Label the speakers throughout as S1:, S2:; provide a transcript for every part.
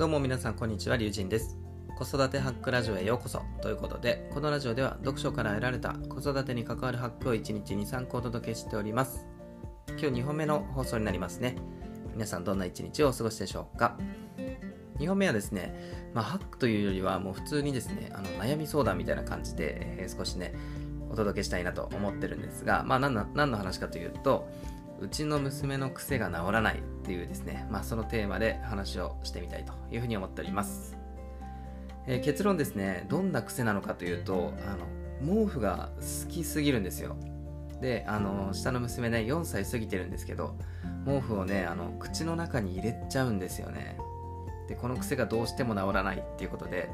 S1: どうも皆さんこんにちは、りゅうじんです。子育てハックラジオへようこそということで、このラジオでは読書から得られた子育てに関わるハックを1日2、3個お届けしております。今日2本目の放送になりますね。皆さんどんな1日をお過ごしでしょうか2本目はですね、まあ、ハックというよりはもう普通にですね、あの悩み相談みたいな感じで、えー少しね、お届けしたいなと思ってるんですが、まあ何の何の話かというと、うちの娘の癖が治らないっていうですね、まあそのテーマで話をしてみたいというふうに思っております。えー結論ですね、どんな癖なのかというと、あの、毛布が好きすぎるんですよ。で、あの、下の娘ね、4歳過ぎてるんですけど、毛布をね、あの、口の中に入れちゃうんですよね。で、この癖がどうしても治らないっていうことで、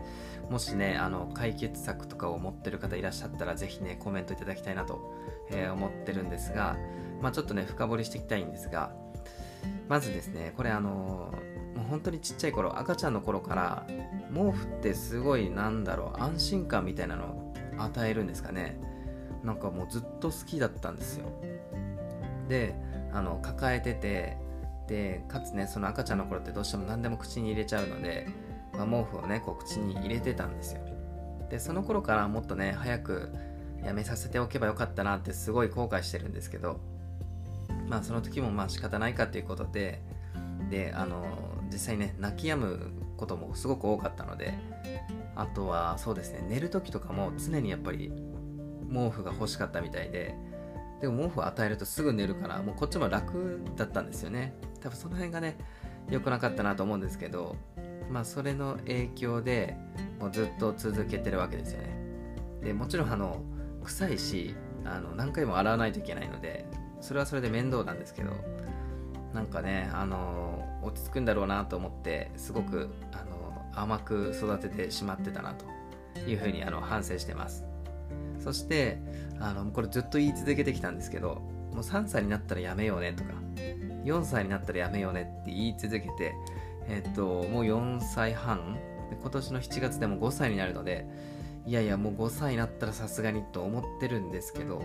S1: もしね、あの、解決策とかを持ってる方いらっしゃったら、ぜひね、コメントいただきたいなと、えー思ってるんですが、まあちょっとね、深掘りしていきたいんですが、まずですね、これあの、もう本当にちっちゃい頃、赤ちゃんの頃から、毛布ってすごい、なんだろう、安心感みたいなのを与えるんですかね。なんかもうずっと好きだったんですよ。で、あの、抱えてて、で、かつね、その赤ちゃんの頃ってどうしても何でも口に入れちゃうので、まあ、毛布をね、こう口に入れてたんですよ。で、その頃からもっとね、早くやめさせておけばよかったなってすごい後悔してるんですけど、まあその時もまあ仕方ないかっていうことで、で、あの、実際ね、泣き止むこともすごく多かったので、あとはそうですね、寝る時とかも常にやっぱり毛布が欲しかったみたいで、でも毛布を与えるとすぐ寝るから、もうこっちも楽だったんですよね。多分その辺がね、良くなかったなと思うんですけど、まあそれの影響でもうずっと続けてるわけですよね。で、もちろんあの、臭いし、あの何回も洗わないといけないので、それはそれで面倒なんですけど、なんかね、あの、落ち着くんだろうなと思って、すごく、あの、甘く育ててしまってたなというふうにあの反省してます。そして、あの、これずっと言い続けてきたんですけど、もう3歳になったらやめようねとか、4歳になったらやめようねって言い続けて、えっと、もう4歳半、今年の7月でも5歳になるので、いやいや、もう5歳になったらさすがにと思ってるんですけど、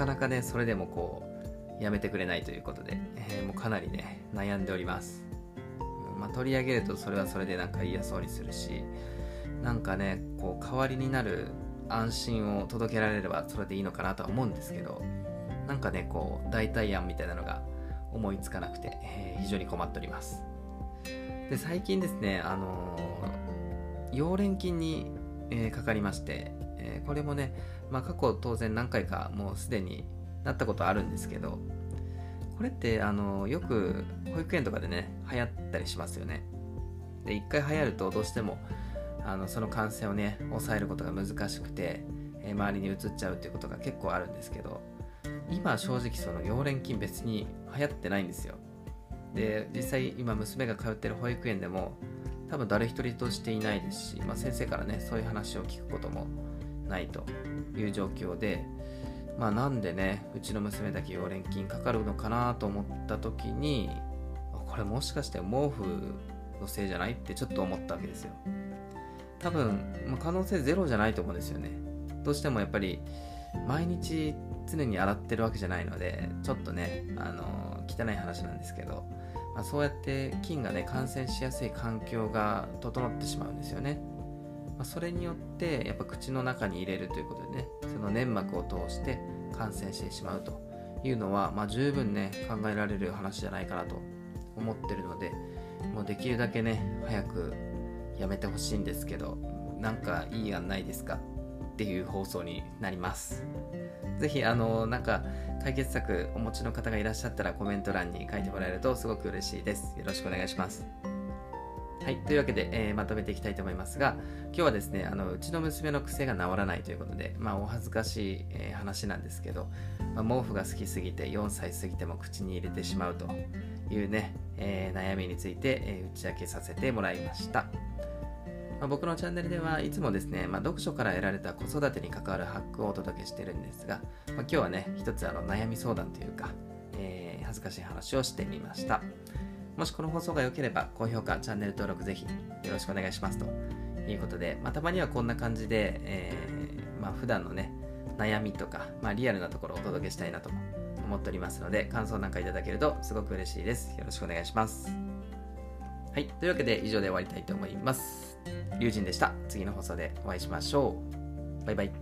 S1: かなかね、それでもこう、やめてくれないということで、えーもうかなりね、悩んでおります。まあ、取り上げるとそれはそれでなんか嫌そうにするし、なんかね、こう、代わりになる安心を届けられればそれでいいのかなとは思うんですけど、なんかね、こう、代替案みたいなのが思いつかなくて、えー非常に困っております。で、最近ですね、あのー溶連菌に、えーかかりまして、えーこれもね、まあ、過去当然何回かもうすでになったことあるんですけど、これって、あのよく保育園とかでね、流行ったりしますよね。で、一回流行るとどうしても、あのその感染をね、抑えることが難しくて、えー周りに移っちゃうっていうことが結構あるんですけど、今正直その溶連菌別に流行ってないんですよ。で、実際今娘が通ってる保育園でも多分誰一人としていないですし、まあ、先生からね、そういう話を聞くこともないという状況で、まあなんでね、うちの娘だけ溶連菌かかるのかなと思った時に、これもしかして毛布のせいじゃないってちょっと思ったわけですよ。多分、まあ、可能性ゼロじゃないと思うんですよね。どうしてもやっぱり毎日常に洗ってるわけじゃないのでちょっとね、あの汚い話なんですけど、まあ、そうやって菌がね感染しやすい環境が整ってしまうんですよね、まあ、それによってやっぱ口の中に入れるということでねその粘膜を通して感染してしまうというのは、まあ、十分ね考えられる話じゃないかなと思ってるのでもうできるだけね早くやめてほしいんですけどなんかいい案ないですか？っていう放送になります。ぜひ、あの、なんか、解決策お持ちの方がいらっしゃったらコメント欄に書いてもらえるとすごく嬉しいです。よろしくお願いします。はい。というわけで、えーまとめていきたいと思いますが、今日はですね、あの、うちの娘の癖が治らないということで、まあ、お恥ずかしい、えー話なんですけど、まあ、毛布が好きすぎて4歳過ぎても口に入れてしまうというね、えー悩みについて、えー打ち明けさせてもらいました。まあ、僕のチャンネルではいつもですね、まあ、読書から得られた子育てに関わるハックをお届けしてるんですが、まあ、今日はね、一つあの悩み相談というか、えー恥ずかしい話をしてみました。もしこの放送が良ければ、高評価、チャンネル登録ぜひよろしくお願いしますということで、まあ、たまにはこんな感じで、えーまあ、普段のね、悩みとか、まあ、リアルなところをお届けしたいなと思っておりますので、感想なんかいただけるとすごく嬉しいです。よろしくお願いします。はい。というわけで以上で終わりたいと思います。龍神でした。次の放送でお会いしましょう。バイバイ。